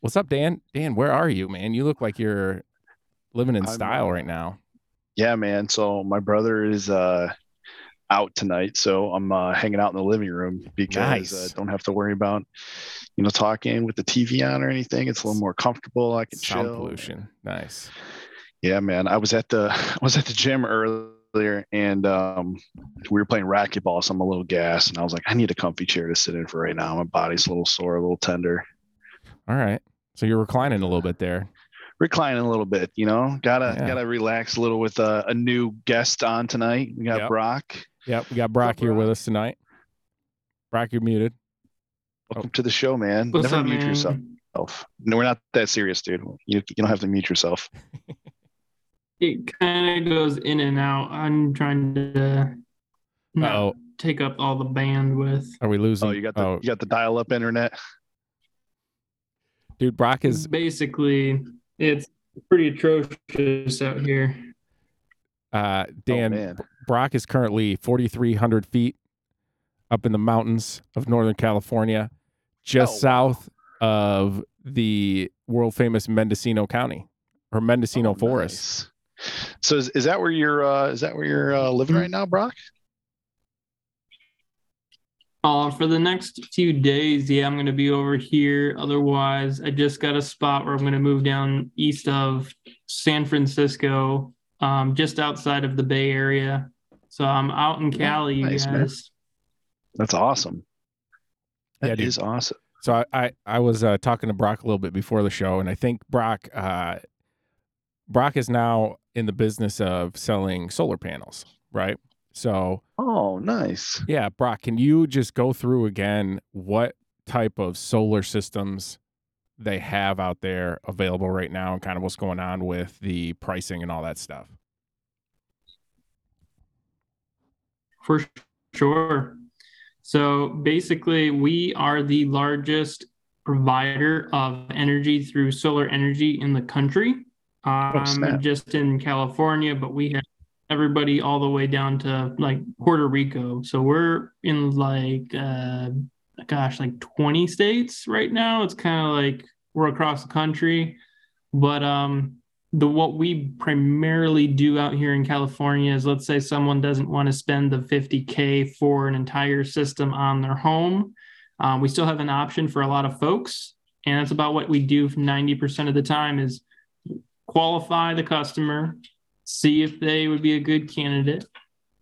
What's up, Dan? Dan, where are you, man? You look like you're living in I'm, style uh, right now. Yeah, man. So my brother is uh out tonight, so I'm uh, hanging out in the living room because Nice. uh, don't have to worry about you know talking with the TV on or anything. It's a little more comfortable. I can Sound chill. pollution. Nice. Yeah, man. I was at the I was at the gym earlier and um we were playing racquetball, so I'm a little gassed, and I was like, I need a comfy chair to sit in for right now. My body's a little sore, a little tender. All right. So you're reclining a little bit there. Reclining a little bit, you know. Gotta Yeah. gotta relax a little with a, a new guest on tonight. We got Yep. Brock. Yep. We got Brock here with us tonight. Brock, you're muted. Welcome oh. to the show, man. What's Never up, mute man? yourself. No, we're not that serious, dude. You, you don't have to mute yourself. It kind of goes in and out. I'm trying to uh, not Uh-oh. take up all the bandwidth. Are we losing? Oh, you got the oh, you got the dial-up internet. Dude, Brock is Basically, it's pretty atrocious out here. uh oh, Dan man. Brock is currently 4,300 feet up in the mountains of Northern California, just Oh, south of the world famous Mendocino County or Mendocino Oh, Forest. nice. So is, is that where you're uh, is that where you're uh, living right now, Brock? Uh, for the next few days, yeah, I'm going to be over here. Otherwise, I just got a spot where I'm going to move down east of San Francisco, um, just outside of the Bay Area. So I'm out in Cali, you nice, man. guys. That's awesome. Yeah, That dude. is awesome. So I, I, I was uh, talking to Brock a little bit before the show, and I think Brock uh, Brock is now in the business of selling solar panels, right? So Oh, nice. yeah, Brock, can you just go through again what type of solar systems they have out there available right now, and kind of what's going on with the pricing and all that stuff? For sure. So basically, we are the largest provider of energy through solar energy in the country. Um, snap. just in California, but we have everybody all the way down to like Puerto Rico. So we're in like, uh, gosh, like 20 states right now. It's kind of like we're across the country. But um, the what we primarily do out here in California is let's say someone doesn't want to spend the 50k for an entire system on their home. Um, we still have an option for a lot of folks, and that's about what we do 90% of the time is qualify the customer, see if they would be a good candidate,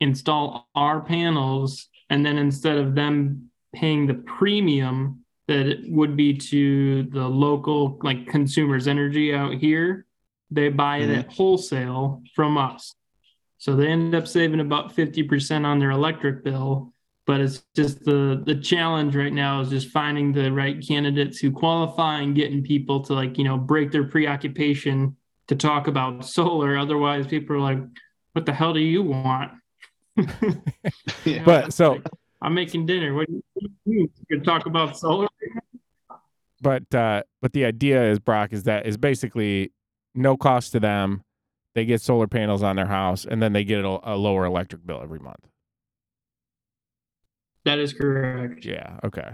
install our panels, and then instead of them paying the premium that it would be to the local like consumers energy out here they buy it mm-hmm. at wholesale from us. So they end up saving about 50% on their electric bill. But it's just the the challenge right now is just finding the right candidates who qualify and getting people to like, you know, break their preoccupation to talk about solar. Otherwise, people are like, what the hell do you want? Yeah. But so, I'm making dinner. What do you, you do? Can talk about solar. but uh, but the idea is Brock is that is basically no cost to them. They get solar panels on their house, and then they get a, a lower electric bill every month. That is correct. Yeah. Okay.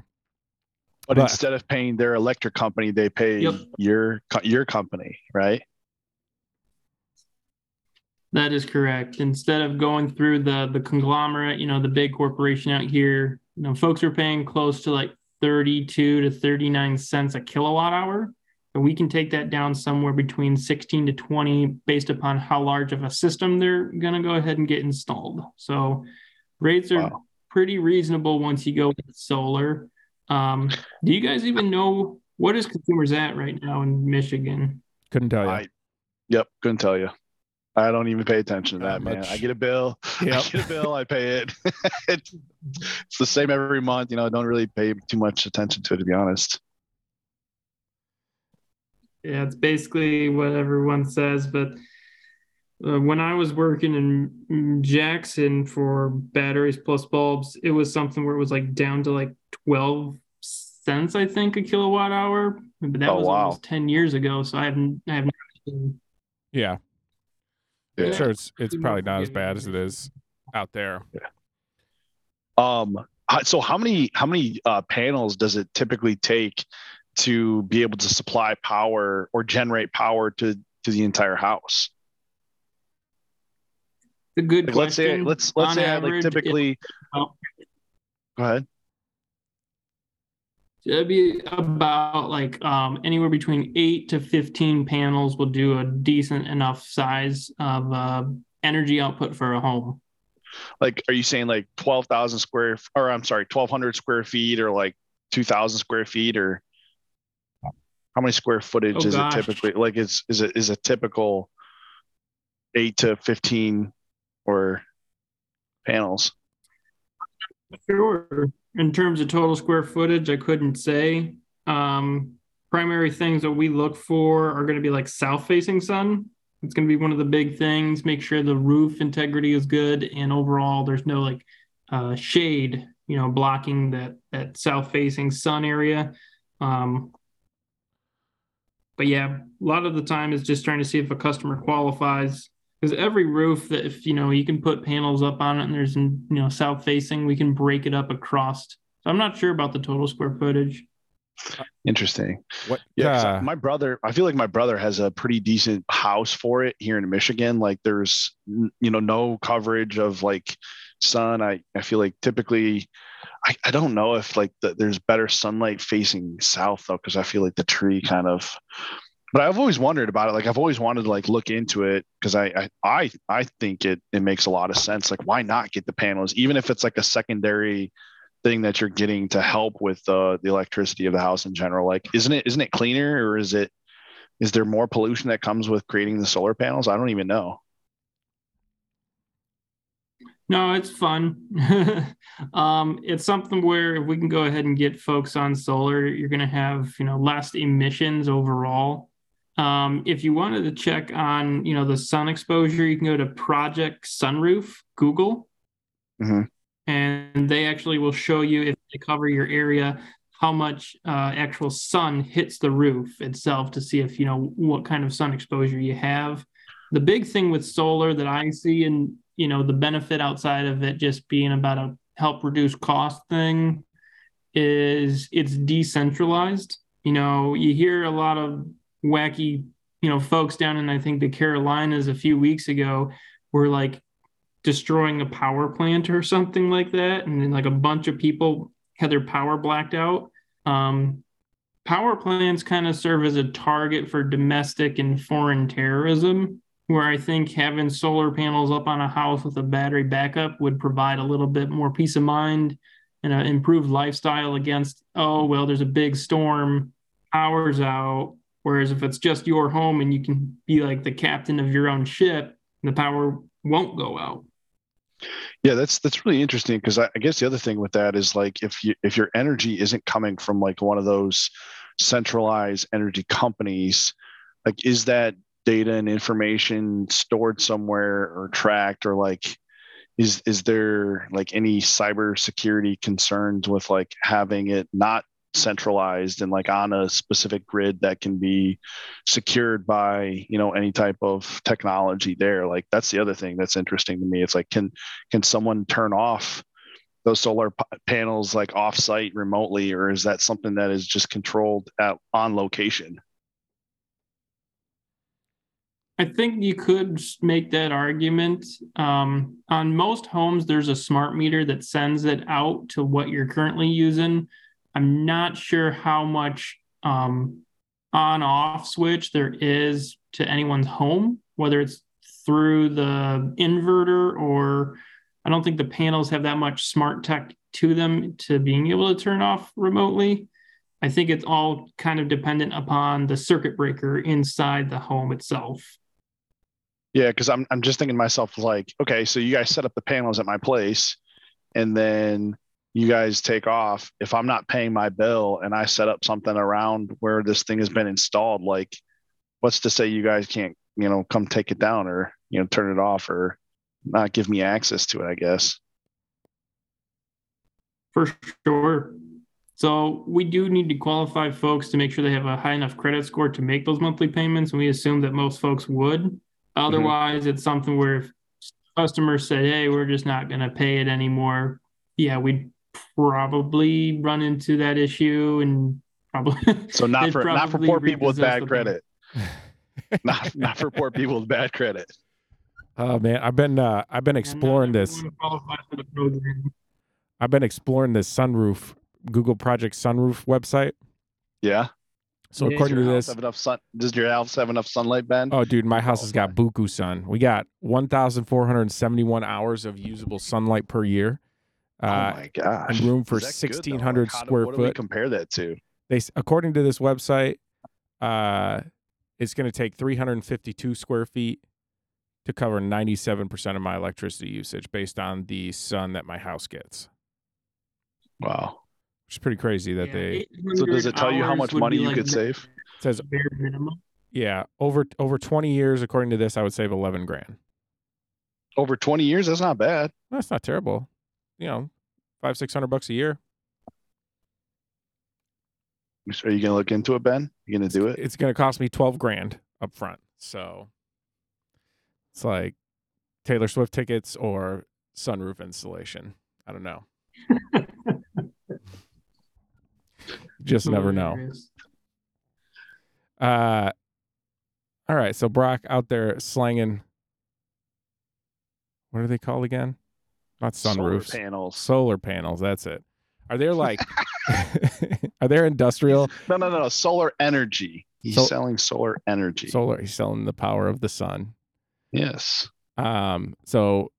But, But- instead of paying their electric company, they pay Yep. your your company, right? That is correct. Instead of going through the the conglomerate, you know, the big corporation out here, you know, folks are paying close to like 32 to 39 cents a kilowatt hour. And we can take that down somewhere between 16 to 20 based upon how large of a system they're going to go ahead and get installed. So rates are Wow. pretty reasonable once you go with solar. Um, do you guys even know what is consumers at right now in Michigan? Couldn't tell you. I, yep, couldn't tell you. I don't even pay attention to Not that, man. much. I get a bill. Yep. I get a bill. I pay it. it's, it's the same every month. You know, I don't really pay too much attention to it, to be honest. Yeah, it's basically what everyone says. But uh, when I was working in Jackson for batteries plus bulbs, it was something where it was like down to like 12 cents, I think, a kilowatt hour. But that Oh, was wow. almost 10 years ago. So I haven't, I have not yeah. Yeah. I'm sure it's it's probably not as bad as it is out there. Yeah. Um. So how many how many uh, panels does it typically take to be able to supply power or generate power to to the entire house? The good Like, let's say let's let's On say I like average, typically. Oh. Go ahead. It'd be about like um, anywhere between eight to 15 panels will do a decent enough size of uh, energy output for a home. Like, are you saying like twelve thousand square, or I'm sorry, twelve hundred square feet, or like two thousand square feet, or how many square footage Oh, is gosh. it typically? Like, is is it is a typical eight to fifteen or panels? Sure. In terms of total square footage, I couldn't say. Um, primary things that we look for are going to be like south facing sun. It's going to be one of the big things. Make sure the roof integrity is good and overall there's no like uh, shade, you know, blocking that that south facing sun area. Um, but yeah, a lot of the time is just trying to see if a customer qualifies because every roof that if you know you can put panels up on it and there's you know south facing we can break it up across so i'm not sure about the total square footage Interesting. What? Yeah, 'cause uh, my brother. I feel like my brother has a pretty decent house for it here in Michigan. Like, there's you know no coverage of like sun. I I feel like typically, I I don't know if like the, there's better sunlight facing south though, because I feel like the tree kind of. But I've always wondered about it. Like I've always wanted to like look into it because I, I I I think it it makes a lot of sense. Like why not get the panels, even if it's like a secondary thing that you're getting to help with uh, the electricity of the house in general like isn't it isn't it cleaner or is it is there more pollution that comes with creating the solar panels? I don't even know. No it's fun. Um, it's something where if we can go ahead and get folks on solar you're going to have you know less emissions overall um, if you wanted to check on you know the sun exposure you can go to project sunroof google. Mhm. and they actually will show you if they cover your area how much uh, actual sun hits the roof itself to see if you know what kind of sun exposure you have. The big thing with solar that i see and you know the benefit outside of it just being about a help reduce cost thing is it's decentralized. You know you hear a lot of wacky you know folks down in i think the carolinas a few weeks ago were like destroying a power plant or something like that. And then like a bunch of people had their power blacked out. Um, power plants kind of serve as a target for domestic and foreign terrorism where i think having solar panels up on a house with a battery backup would provide a little bit more peace of mind and an improved lifestyle against oh well there's a big storm power's out whereas if it's just your home and you can be like the captain of your own ship the power won't go out. Yeah that's that's really interesting because I, I guess the other thing with that is like if you if your energy isn't coming from like one of those centralized energy companies like is that data and information stored somewhere or tracked or like is is there like any cyber security concerns with like having it not centralized and like on a specific grid that can be secured by you know any type of technology there like that's the other thing that's interesting to me it's like can can someone turn off those solar p- panels like offsite remotely or is that something that is just controlled at on location I think you could make that argument. Um, on most homes, there's a smart meter that sends it out to what you're currently using. I'm not sure how much um, on off switch there is to anyone's home, whether it's through the inverter or I don't think the panels have that much smart tech to them to being able to turn off remotely. I think it's all kind of dependent upon the circuit breaker inside the home itself. yeah because I'm, I'm just thinking myself like okay so you guys set up the panels at my place and then you guys take off if i'm not paying my bill and i set up something around where this thing has been installed like what's to say you guys can't you know come take it down or you know turn it off or not give me access to it i guess For sure. So we do need to qualify folks to make sure they have a high enough credit score to make those monthly payments, and we assume that most folks would. Mm-hmm. Otherwise, it's something where if customers say, "Hey, we're just not going to pay it anymore," yeah, we'd probably run into that issue and probably. So not for not for poor people with bad credit. not not for poor people with bad credit. Oh man, I've been uh, I've been exploring this. everyone qualifies for the program. I've been exploring this sunroof Google Project Sunroof website. Yeah. So Yeah. according to this, have enough sun? Does your house have enough sunlight, Ben? oh dude, my house Oh, has got buku sun. We got 1,471 hours of usable sunlight per year. Oh Uh, my gosh. and room for good, 1,600 Like, how do- square What do we compare that to? they according to this website, uh, it's going to take 352 square feet to cover 97% of my electricity usage based on the sun that my house gets. Wow. Which is pretty crazy that Yeah, they So does it tell you how much money you like could the save? says Bare minimum. yeah over over 20 years according to this I would save 11 grand. Over 20 years? That's not bad. That's not terrible. You know, five six hundred bucks a year. Are you gonna look into it, Ben? You gonna do it? It's going to cost me 12 grand up front. So it's like Taylor Swift tickets or sunroof installation. I don't know. Just never know. Uh, all right. So Brock out there slanging. What are they called again? Not Solar sunroofs. panels. Solar panels. That's it. Are there like? are there industrial No, no, no, no. Solar energy. He's So- selling solar energy. solar? He's selling the power of the sun. yes. Um. So,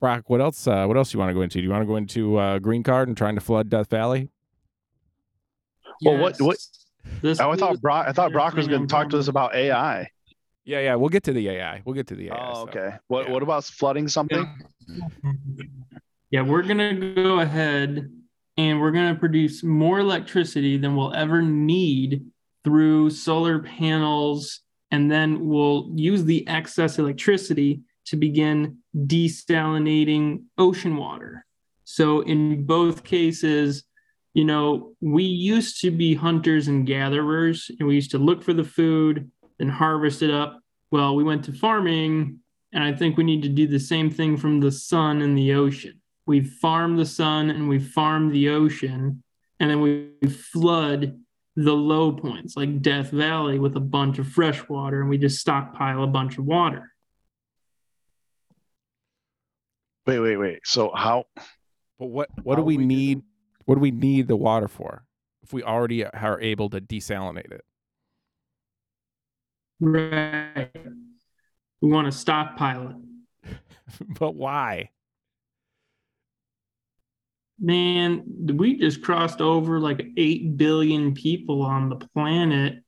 Brock, what else? Uh, what else you want to go into? Do you want to go into uh, green card and trying to flood Death Valley? Well, what- what- This Oh, I thought Brock. I thought Brock was going to talk to us about AI. Yeah, yeah. We'll get to the AI. We'll get to the AI. Oh, stuff. okay. What Yeah. What about flooding something? Yeah, we're gonna go ahead and we're gonna produce more electricity than we'll ever need through solar panels, and then we'll use the excess electricity to begin desalinating ocean water. So in both cases, you know, we used to be hunters and gatherers, and we used to look for the food and harvest it up. Well, we went to farming, and I think we need to do the same thing from the sun and the ocean. We farm the sun and we farm the ocean, and then we flood the low points like Death Valley with a bunch of fresh water, and we just stockpile a bunch of water. Wait, wait, wait. So how? But what what do we we do- need? What do we need the water for? If we already are able to desalinate it. Right. We want to stockpile it. but why? Man, we just crossed over like 8 billion people on the planet.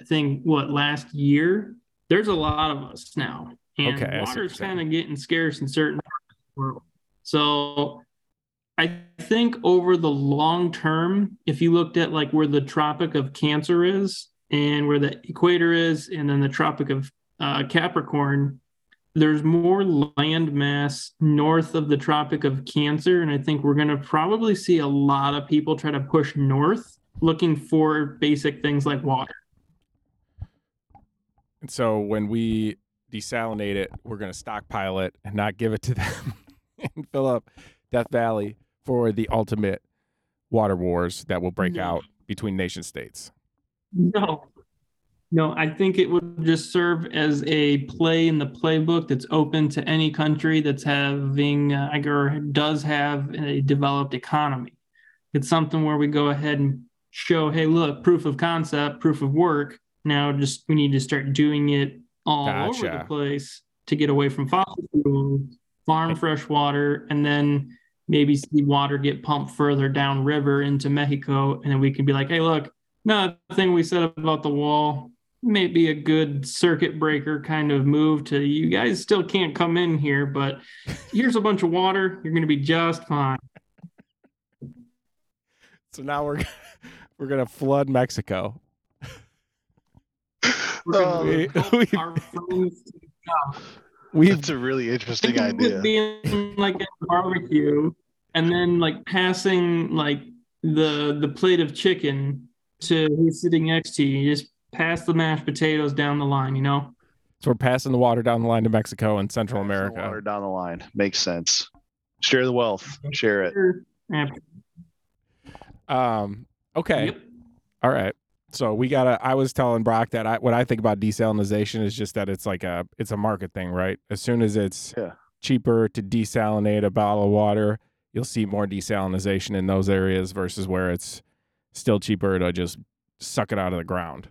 I think what last year? There's a lot of us now. And Okay, I see what water's kind of getting scarce in certain parts of the world. So I think over the long term, if you looked at like where the Tropic of Cancer is and where the equator is, and then the Tropic of uh, Capricorn, there's more land mass north of the Tropic of Cancer. And I think we're going to probably see a lot of people try to push north looking for basic things like water. And so when we desalinate it, we're going to stockpile it and not give it to them and fill up Death Valley for the ultimate water wars that will break No. out between nation states. No. No, I think it would just serve as a play in the playbook that's open to any country that's having uh, or does have a developed economy. It's something where we go ahead and show, hey, look, proof of concept, proof of work. Now, just we need to start doing it all over the place to get away from fossil fuels, farm fresh water, and then maybe see water get pumped further downriver into Mexico, and then we can be like, hey, look, no, the thing we said about the wall may be a good circuit breaker kind of move to you guys still can't come in here, but here's a bunch of water. You're going to be just fine. So now we're we're going to flood Mexico. We're Oh, gonna um, we- help we- our. We've That's a really interesting Think of it idea. being like a barbecue and then like passing like the the plate of chicken to who's sitting next to you. You just pass the mashed potatoes down the line, you know? so we're passing the water down the line to Mexico and Central Pass the America. Water down the line makes sense. Share the wealth. Share it. Yeah. Um, Okay. Yep. All right. So we gotta. I was telling Brock that I, what I think about desalinization is just that it's like a it's a market thing, right? As soon as it's Yeah. cheaper to desalinate a bottle of water, you'll see more desalinization in those areas versus where it's still cheaper to just suck it out of the ground.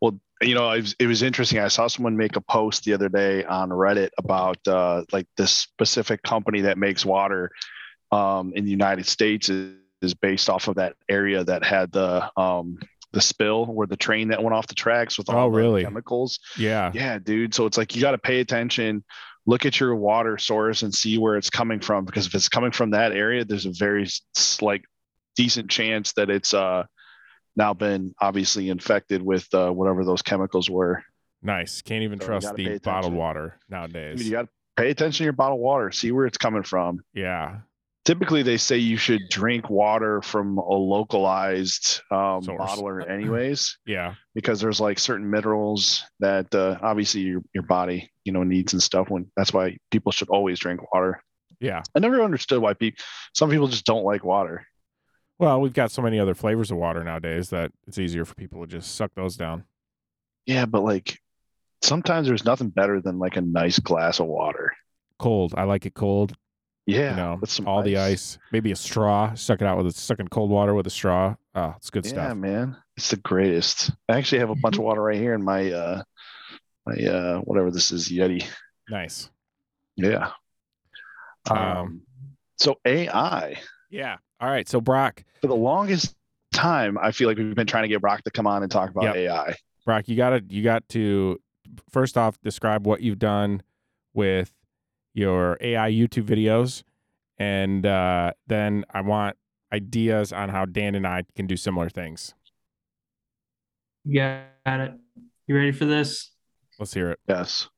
Well, you know, it was, it was interesting. I saw someone make a post the other day on Reddit about uh, like this specific company that makes water um, in the United States is, is based off of that area that had the um, the spill where the train that went off the tracks with all Oh, the really? chemicals. Yeah. Yeah, dude. So it's like you got to pay attention, look at your water source and see where it's coming from because if it's coming from that area, there's a very s- like decent chance that it's uh now been obviously infected with uh, whatever those chemicals were. Nice. Can't even So trust the bottled water I nowadays. mean, you got to pay attention to your bottled water, see where it's coming from. yeah. Typically, they say you should drink water from a localized um, bottler, anyways, Yeah. because there's like certain minerals that uh, obviously your your body you know needs and stuff. When that's why people should always drink water. Yeah. I never understood why people some people just don't like water. Well, we've got so many other flavors of water nowadays that it's easier for people to just suck those down. Yeah, but like sometimes there's nothing better than like a nice glass of water. Cold. I like it cold. Yeah, you know, with some all the ice, maybe a straw, suck it out with a sucking cold water with a straw. Oh, it's good Yeah, stuff. Yeah, man, it's the greatest. I actually have a bunch of water right here in my uh my uh whatever this is Yeti. Nice. Yeah. Um, Um, so AI Yeah. All right. So Brock, for the longest time, I feel like we've been trying to get Brock to come on and talk about Yep. AI. Brock, you gotta you got to first off describe what you've done with your AI YouTube videos, and uh, then I want ideas on how Dan and I can do similar things. You got it. You ready for this? Let's hear it. Yes.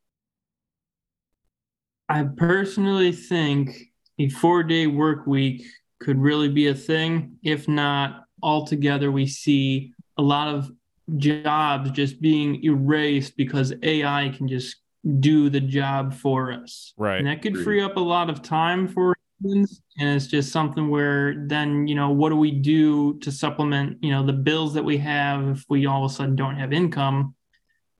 I personally think a four day work week could really be a thing. If not, altogether, we see a lot of jobs just being erased because AI can just do the job for us. Right. And that could free up a lot of time for humans. And it's just something where then, you know, what do we do to supplement, you know, the bills that we have if we all of a sudden don't have income?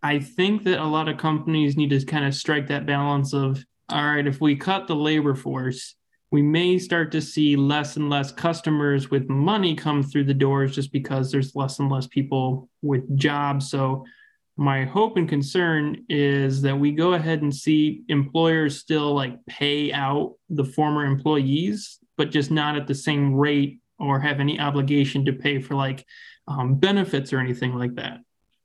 I think that a lot of companies need to kind of strike that balance of, all right, if we cut the labor force, we may start to see less and less customers with money come through the doors just because there's less and less people with jobs. So, my hope and concern is that we go ahead and see employers still like pay out the former employees, but just not at the same rate or have any obligation to pay for like um, benefits or anything like that.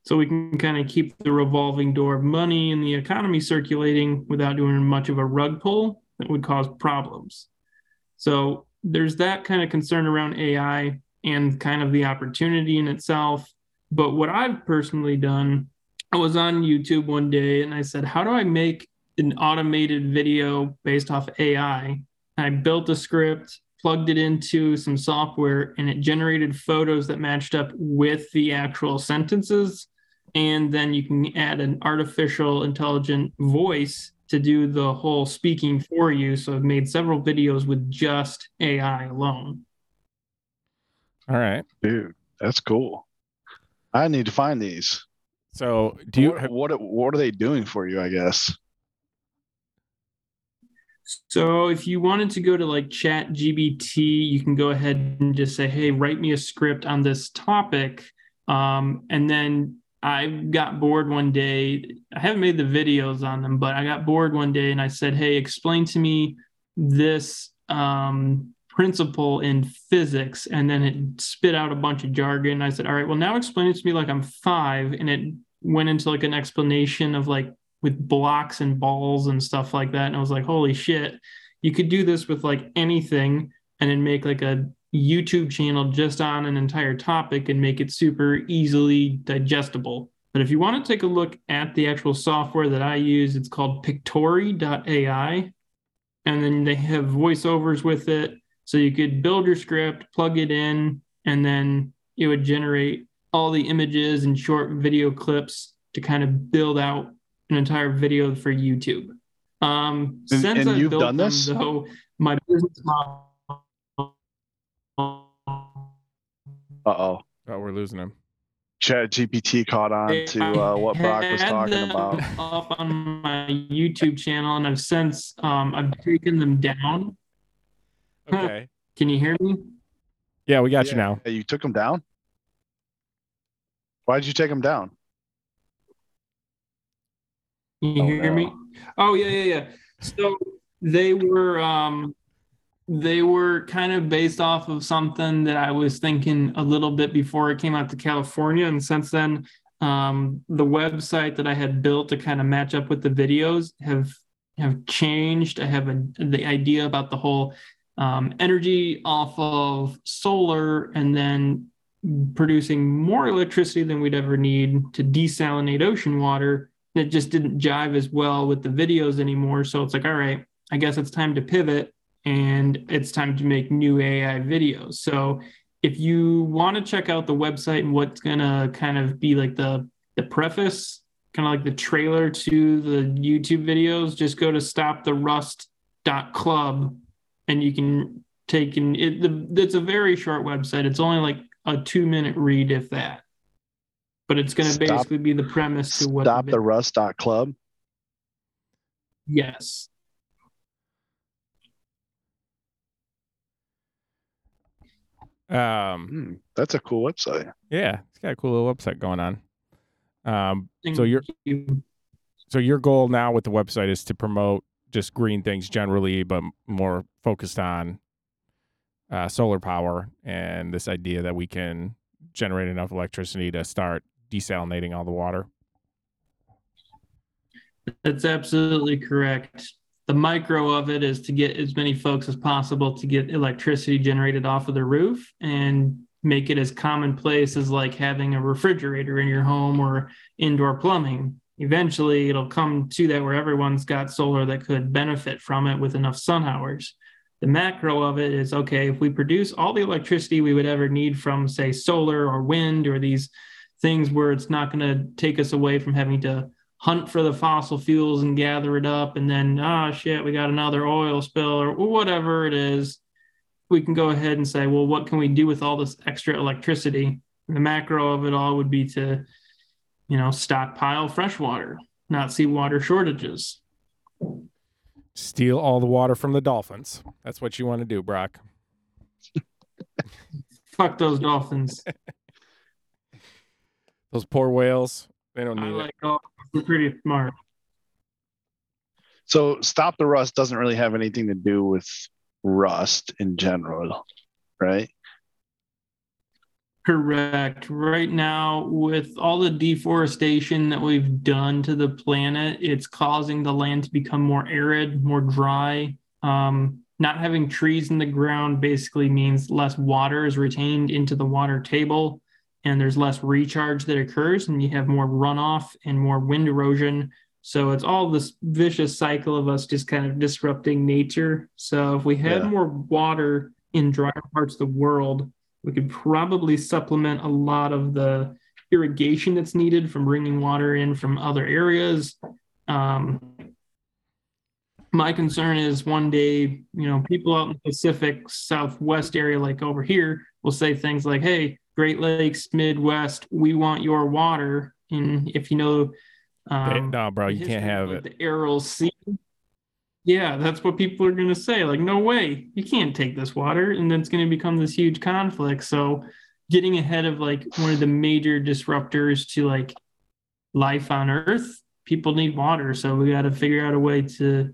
So we can kind of keep the revolving door of money and the economy circulating without doing much of a rug pull that would cause problems. So there's that kind of concern around AI and kind of the opportunity in itself. But what I've personally done, I was on YouTube one day and I said, How do I make an automated video based off AI? I built a script, plugged it into some software, and it generated photos that matched up with the actual sentences. And then you can add an artificial intelligent voice to do the whole speaking for you. So I've made several videos with just AI alone. All right. Dude, that's cool. I need to find these. So do you what, what what are they doing for you, I guess? So if you wanted to go to like chat GPT, you can go ahead and just say, hey, write me a script on this topic. Um, and then I got bored one day. I haven't made the videos on them, but I got bored one day and I said, hey, explain to me this um, principle in physics. And then it spit out a bunch of jargon. I said, all right, well, now explain it to me like I'm five. And it went into like an explanation of like with blocks and balls and stuff like that. And I was like, holy shit, you could do this with like anything and then make like a YouTube channel just on an entire topic and make it super easily digestible. But if you want to take a look at the actual software that I use, it's called Pictory.ai. And then they have voiceovers with it. So you could build your script, plug it in, and then it would generate all the images and short video clips to kind of build out an entire video for YouTube. Um, And- since and I've you've built done them, this? though, my business model Uh oh. Oh, we're losing him. Chat GPT caught on to uh, what Brock was talking them about. Up on my YouTube channel, and I've since um, I've taken them down. Okay. Can you hear me? Yeah, we got Yeah, you now. yeah, You took them down? Why did you take them down? Can you Oh, hear me? Oh yeah, yeah, yeah. So they were um they were kind of based off of something that I was thinking a little bit before I came out to California. And since then, um the website that I had built to kind of match up with the videos have have changed. I have a, the idea about the whole um, energy off of solar and then producing more electricity than we'd ever need to desalinate ocean water it just didn't jive as well with the videos anymore. So it's like, all right, I guess it's time to pivot and it's time to make new AI videos. So if you want to check out the website and what's gonna kind of be like the the preface, kind of like the trailer to the YouTube videos, just go to stoptherust.club and you can take and it the, it's a very short website. It's only like a two minute read if that. But it's going to Stop- basically be the premise to what Stop the the rust club. Yes. Um, Hmm, that's a cool website. yeah, it's got a cool little website going on. Um, Thank So you're- you. so your goal now with the website is to promote just green things generally, but more focused on uh, solar power and this idea that we can generate enough electricity to start desalinating all the water. That's absolutely correct. The micro of it is to get as many folks as possible to get electricity generated off of the roof and make it as commonplace as like having a refrigerator in your home or indoor plumbing. Eventually, it'll come to that where everyone's got solar that could benefit from it with enough sun hours. The macro of it is okay, if we produce all the electricity we would ever need from, say, solar or wind or these things where it's not going to take us away from having to hunt for the fossil fuels and gather it up and then ah shit we got another oil spill or whatever it is we can go ahead and say well what can we do with all this extra electricity and the macro of it all would be to you know stockpile fresh water not see water shortages Steal all the water from the dolphins. That's what you want to do, Brock. fuck those dolphins Those poor whales. They don't i need it. like dolphins they're pretty smart So stop the rust doesn't really have anything to do with rust in general, right? Correct. Right now, with all the deforestation that we've done to the planet, it's causing the land to become more arid, more dry. Um, not having trees in the ground basically means less water is retained into the water table, and there's less recharge that occurs, and you have more runoff and more wind erosion. So it's all this vicious cycle of us just kind of disrupting nature. So if we had Yeah. more water in drier parts of the world, we could probably supplement a lot of the irrigation that's needed from bringing water in from other areas. Um, my concern is one day, you know, people out in the Pacific Southwest area, like over here, will say things like, "Hey, Great Lakes, Midwest, we want your water." And if you know, um, no, bro, you can't have it. The Aral Sea. Yeah, that's what people are going to say. Like, no way, you can't take this water, and then it's going to become this huge conflict. So, getting ahead of like one of the major disruptors to like life on Earth, people need water. So we got to figure out a way to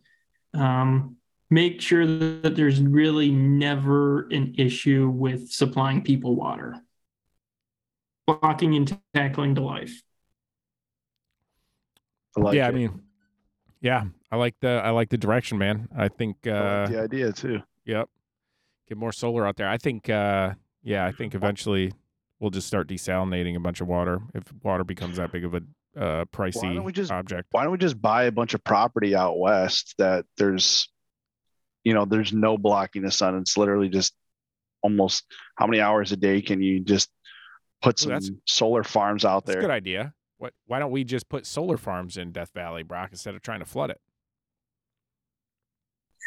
um, make sure that there's really never an issue with supplying people water. Blocking and tackling to life. I like yeah, it. I mean, yeah, I like the I like the direction, man. I think I uh like the idea too. Yep. Get more solar out there. I think uh yeah, I think eventually we'll just start desalinating a bunch of water if water becomes that big of a uh pricey don't we just- object. Why don't we just buy a bunch of property out west that there's, you know, there's no blocking the sun. It's literally just almost how many hours a day can you just put some that's- solar farms out That's a there? good idea. What why don't we just put solar farms in Death Valley, Brock, instead of trying to flood it?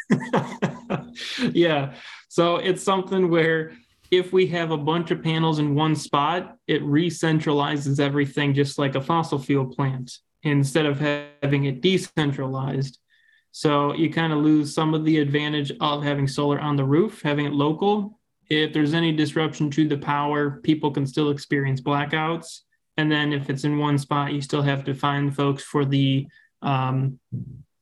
yeah. So it's something where if we have a bunch of panels in one spot, it re-centralizes everything just like a fossil fuel plant instead of having it decentralized. So you kind of lose some of the advantage of having solar on the roof, having it local. If there's any disruption to the power, people can still experience blackouts. And then if it's in one spot, you still have to find folks for the, um,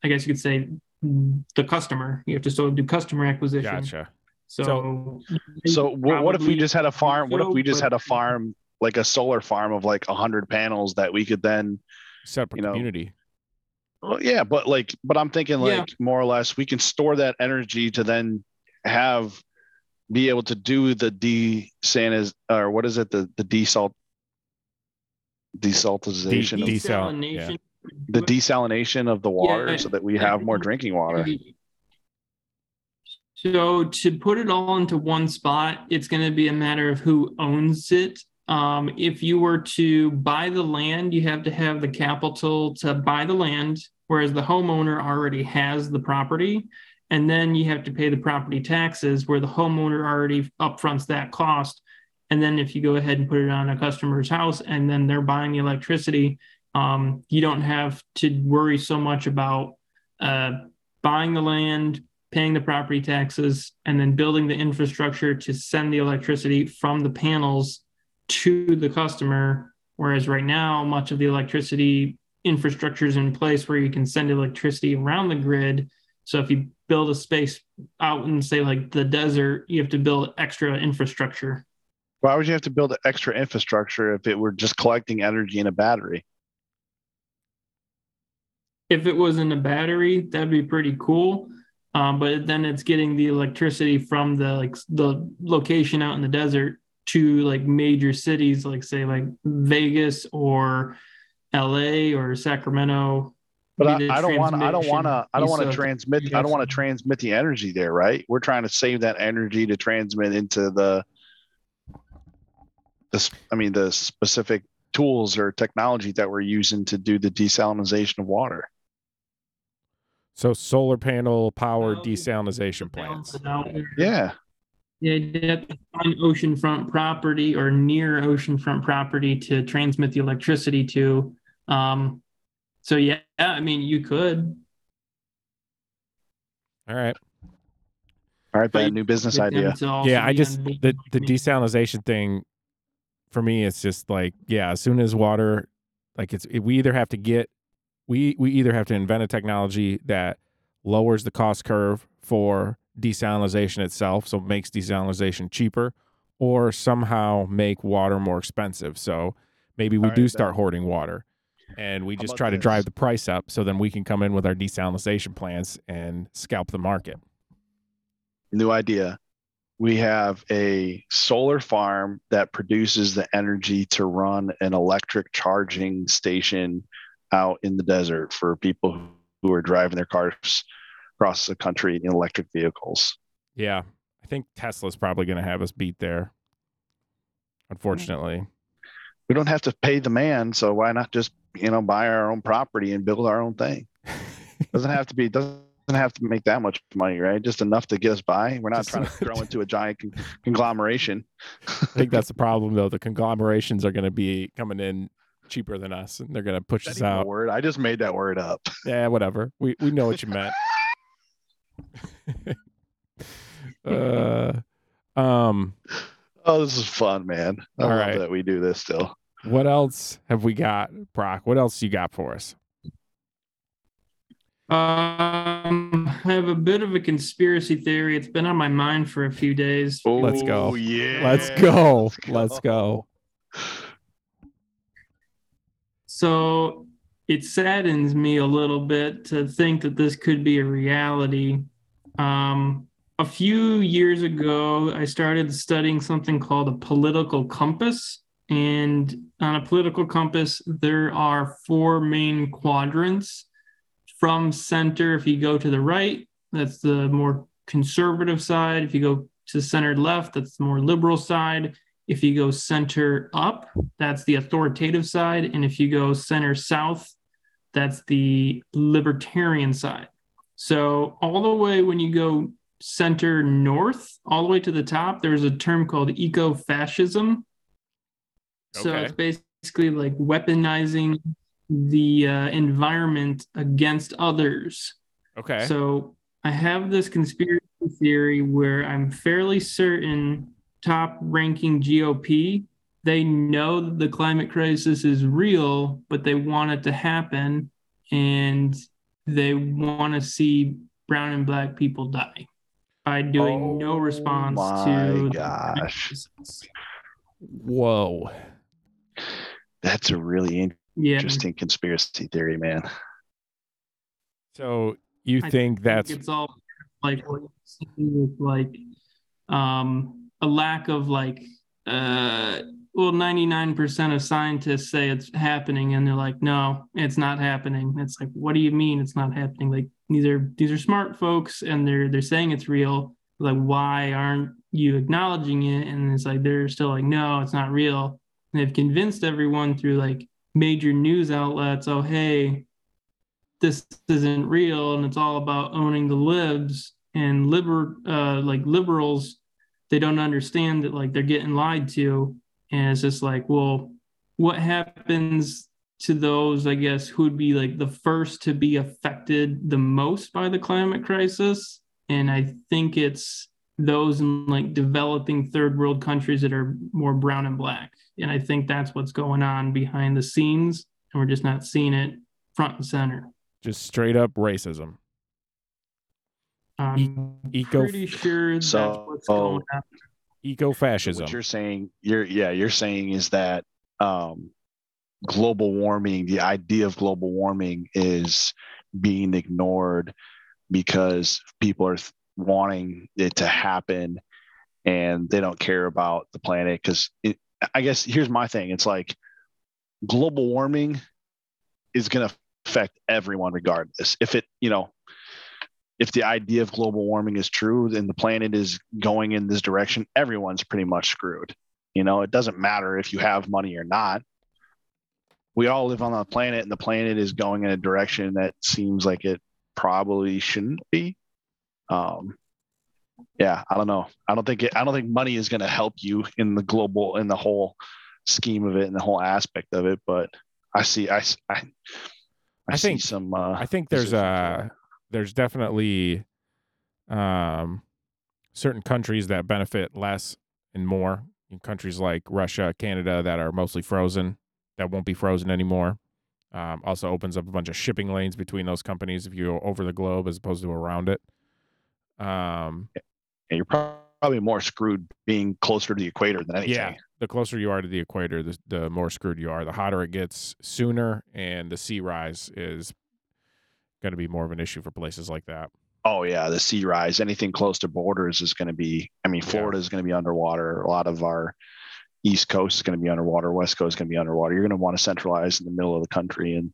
I guess you could say, the customer. You have to still do customer acquisition. Gotcha. So, So, so what, what if we just had a farm? What if we just had a farm like a solar farm of like a hundred panels that we could then Separate You know, community. Well, yeah, but like, but I'm thinking Yeah. like more or less we can store that energy to then have be able to do the desaniz or what is it the the desalt desaltization De- of, desal- yeah. desalination. the desalination of the water Yeah. so that we have more drinking water. So to put it all into one spot, it's going to be a matter of who owns it. Um, if you were to buy the land, you have to have the capital to buy the land, whereas the homeowner already has the property. And then you have to pay the property taxes where the homeowner already upfronts that cost. And then if you go ahead and put it on a customer's house and then they're buying the electricity, um, you don't have to worry so much about uh, buying the land, paying the property taxes, and then building the infrastructure to send the electricity from the panels to the customer. Whereas right now, much of the electricity infrastructure is in place where you can send electricity around the grid. So if you build a space out in, say, like the desert, you have to build extra infrastructure. Why would you have to build extra infrastructure if it were just collecting energy in a battery? if it was in a battery, that'd be pretty cool. Um, but then it's getting the electricity from the like the location out in the desert to like major cities, like say like Vegas or L.A. or Sacramento. But I, I don't want to. I don't want to. I don't want to transmit. I don't want to transmit the energy there, right? We're trying to save that energy to transmit into the. This, I mean, the specific tools or technology that we're using to do the desalination of water. So solar panel powered Well, desalination plants. Yeah, Yeah, you have to find oceanfront property or near oceanfront property to transmit the electricity to. Um, so yeah, I mean, you could. All right. all right, But bad new business idea. Yeah, I just the the like desalination thing for me it's just like yeah, as soon as water like it's we either have to get we we either have to invent a technology that lowers the cost curve for desalination itself, so it makes desalination cheaper, or somehow make water more expensive. So maybe we All right, do then. start hoarding water. And we just try to this? drive the price up so then we can come in with our desalination plants and scalp the market. New idea. We have a solar farm that produces the energy to run an electric charging station out in the desert for people who are driving their cars across the country in electric vehicles. Yeah, I think Tesla's probably going to have us beat there. Unfortunately, We don't have to pay the man, so why not just you know buy our own property and build our own thing? Doesn't have to be doesn't have to make that much money, right? Just enough to get us by. We're not Just trying to grow into a giant con- conglomeration. I think that's the problem, though. The conglomerations are going to be coming in cheaper than us, and they're going to push us that even a out. word. I just made that word up. Yeah, whatever. We we know what you meant. uh, um, Oh, this is fun, man. I All love right. that we do this still. What else have we got, Brock? What else you got for us? Um, I have a bit of a conspiracy theory. It's been on my mind for a few days. Let's go. Oh, Yeah. Let's go. Let's go. So it saddens me a little bit to think that this could be a reality. Um, a few years ago, I started studying something called a political compass. And on a political compass, there are four main quadrants. From center, if you go to the right, that's the more conservative side. If you go to centered left, that's the more liberal side. If you go center up, that's the authoritative side. And if you go center south, that's the libertarian side. So, all the way when you go center north, all the way to the top, there's a term called eco fascism. So Okay. it's basically like weaponizing the uh, environment against others. Okay. So I have this conspiracy theory where I'm fairly certain top ranking GOP, they know that the climate crisis is real, but they want it to happen and they want to see brown and black people die by doing no Oh response my to gosh. Whoa. That's a really in- Yeah. interesting conspiracy theory, man. So you I think that's it's all like what you see with like um a lack of like uh well 99% of scientists say it's happening and they're like no it's not happening. It's like what do you mean it's not happening? Like these are these are smart folks and they're they're saying it's real. Like why aren't you acknowledging it? And it's like they're still like no it's not real and they've convinced everyone through like major news outlets oh hey this isn't real and it's all about owning the libs and liber uh like liberals they don't understand that like they're getting lied to and it's just like well what happens to those i guess who would be like the first to be affected the most by the climate crisis? And i think it's those in like developing third world countries that are more brown and black and i think that's what's going on behind the scenes and we're just not seeing it front and center just straight up racism? I'm eco- pretty sure that's So- what's going on. Eco fascism. what you're saying, you're yeah, you're saying is that um, global warming, the idea of global warming is being ignored because people are th- wanting it to happen and they don't care about the planet because I guess here's my thing. It's like global warming is going to affect everyone regardless. If it, you know, if the idea of global warming is true and the planet is going in this direction, everyone's pretty much screwed. You know, it doesn't matter if you have money or not. We all live on the planet, and the planet is going in a direction that seems like it probably shouldn't be. Um, yeah, I don't know. I don't think it, I don't think money is going to help you in the global in the whole scheme of it and the whole aspect of it. But I see, I I see think- some. Uh, I think there's a there's definitely um certain countries that benefit less and more. In countries like Russia, Canada that are mostly frozen, that won't be frozen anymore. Um, also opens up a bunch of shipping lanes between those companies if you go over the globe as opposed to around it. Um, and you're probably more screwed being closer to the equator than anything. yeah, the closer you are to the equator, the, the more screwed you are. The hotter it gets sooner, and the sea rise is going to be more of an issue for places like that. Oh yeah, the sea rise. Anything close to borders is going to be. I mean, Yeah. Florida is going to be underwater. A lot of our East Coast is going to be underwater. West Coast is going to be underwater. You're going to want to centralize in the middle of the country and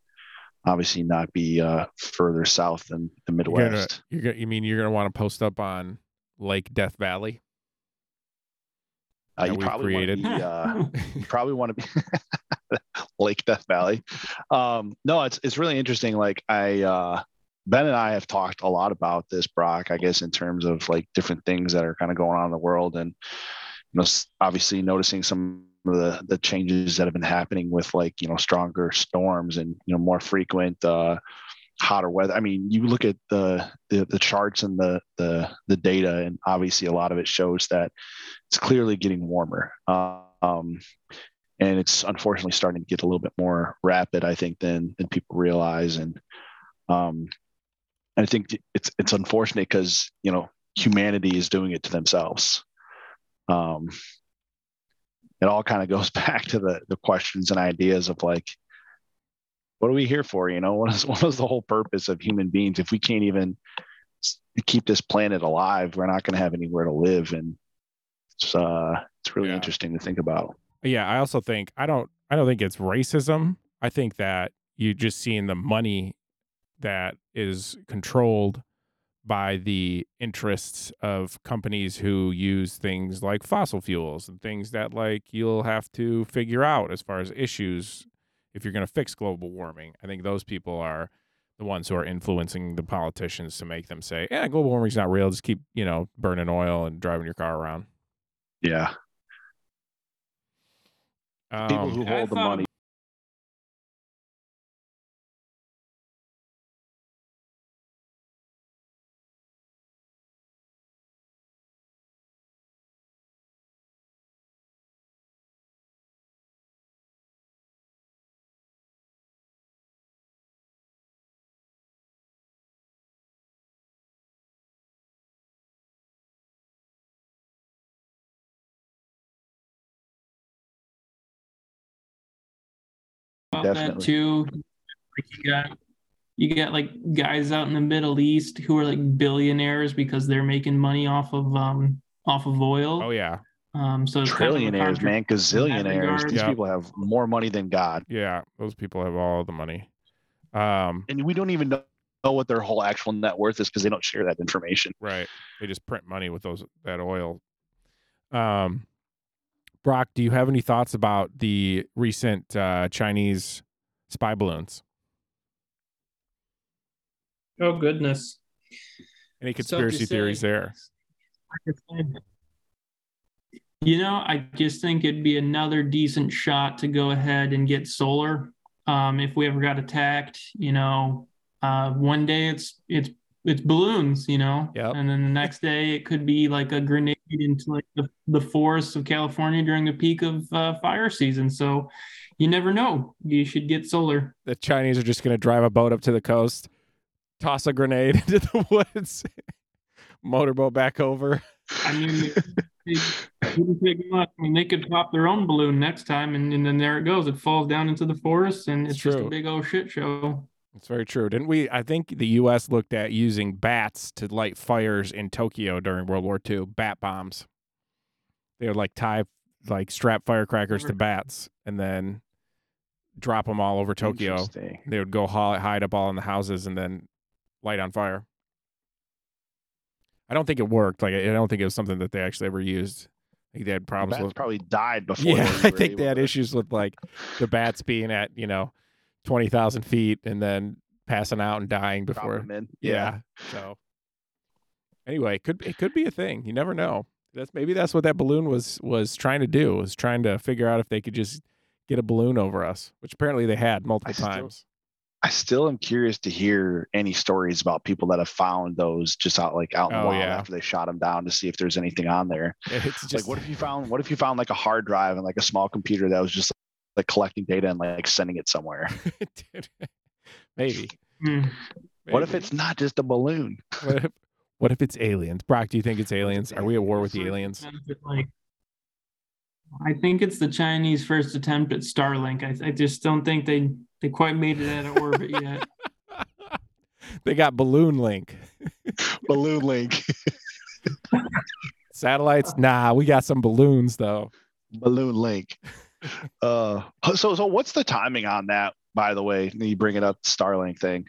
obviously not be uh, further south than the You're gonna, Midwest. you're gonna, you mean you're gonna want to post up on Lake Death Valley? Uh, that you we've probably want to created. be. Uh, you probably want to be Lake Death Valley. Um, no, it's it's really interesting. Like I, uh, Ben and I have talked a lot about this, Brock. I guess in terms of like different things that are kind of going on in the world, and you know, obviously noticing some of the the changes that have been happening with like you know stronger storms and you know more frequent. Uh, hotter weather. I mean you look at the, the the charts and the the the data and obviously a lot of it shows that it's clearly getting warmer. Um, and it's unfortunately starting to get a little bit more rapid i think than than people realize. And um, i think it's it's unfortunate because you know humanity is doing it to themselves. Um, it all kind of goes back to the the questions and ideas of like what are we here for you know what is what is the whole purpose of human beings if we can't even keep this planet alive we're not going to have anywhere to live and it's uh it's really Yeah. interesting to think about Yeah, I also think I don't I don't think it's racism. I think that you just seeing the money that is controlled by the interests of companies who use things like fossil fuels and things that like you'll have to figure out as far as issues if you're going to fix global warming. I think those people are the ones who are influencing the politicians to make them say, "Yeah, global warming's not real. Just keep you know burning oil and driving your car around." Yeah. People Um, who I hold the money. That too. Like you got you got like guys out in the Middle East who are like billionaires because they're making money off of um off of oil. oh yeah, Um, so it's kind of a Trillionaires, contra- man, gazillionaires. These Yeah. people have more money than God, yeah. Those people have all the money. Um, and we don't even know, know what their whole actual net worth is because they don't share that information. right. They just print money with those that oil. Um, Brock, do you have any thoughts about the recent uh, Chinese spy balloons? Oh goodness. Any conspiracy theories say. there? You know, I just think it'd be another decent shot to go ahead and get solar. Um, if we ever got attacked, you know, uh, one day it's it's it's balloons, you know, Yep. and then the next day it could be like a grenade into like the, the forests of California during the peak of uh, fire season. So you never know. You should get solar. The Chinese are just going to drive a boat up to the coast, toss a grenade into the woods, motorboat back over. I mean, it, it wouldn't take much. I mean, they could pop their own balloon next time, and, and then there it goes. It falls down into the forest, and It's it's, just a big old shit show. It's very true. Didn't we? I think the U.S. looked at using bats to light fires in Tokyo during World War II. Bat bombs. They would like tie, like strap firecrackers to bats and then drop them all over Tokyo. They would go hide up all in the houses and then light on fire. I don't think it worked. Like I don't think it was something that they actually ever used. I think they had problems Bats with. probably died before. Yeah, I think they had to- issues with like the bats being at you know twenty thousand feet and then passing out and dying before. in. Yeah. So anyway, it could it could be a thing. You never know. That's maybe that's what that balloon was was trying to do. Was trying to figure out if they could just get a balloon over us, which apparently they had multiple still- times. I still am curious to hear any stories about people that have found those just out like out in the Oh, wild yeah. after they shot them down to see if there's anything on there. It's just like what if you found what if you found like a hard drive and like a small computer that was just like collecting data and like sending it somewhere? maybe. Hmm. What if it's not just a balloon? what if what if it's aliens? Brock, do you think it's aliens? Are we at war with the aliens? Like, I think it's the Chinese first attempt at Starlink. I, I just don't think they they quite made it out of orbit yet. they got balloon link. balloon link. Satellites? Nah, we got some balloons though. balloon link. Uh so so what's the timing on that, by the way? You bring it up Starlink thing.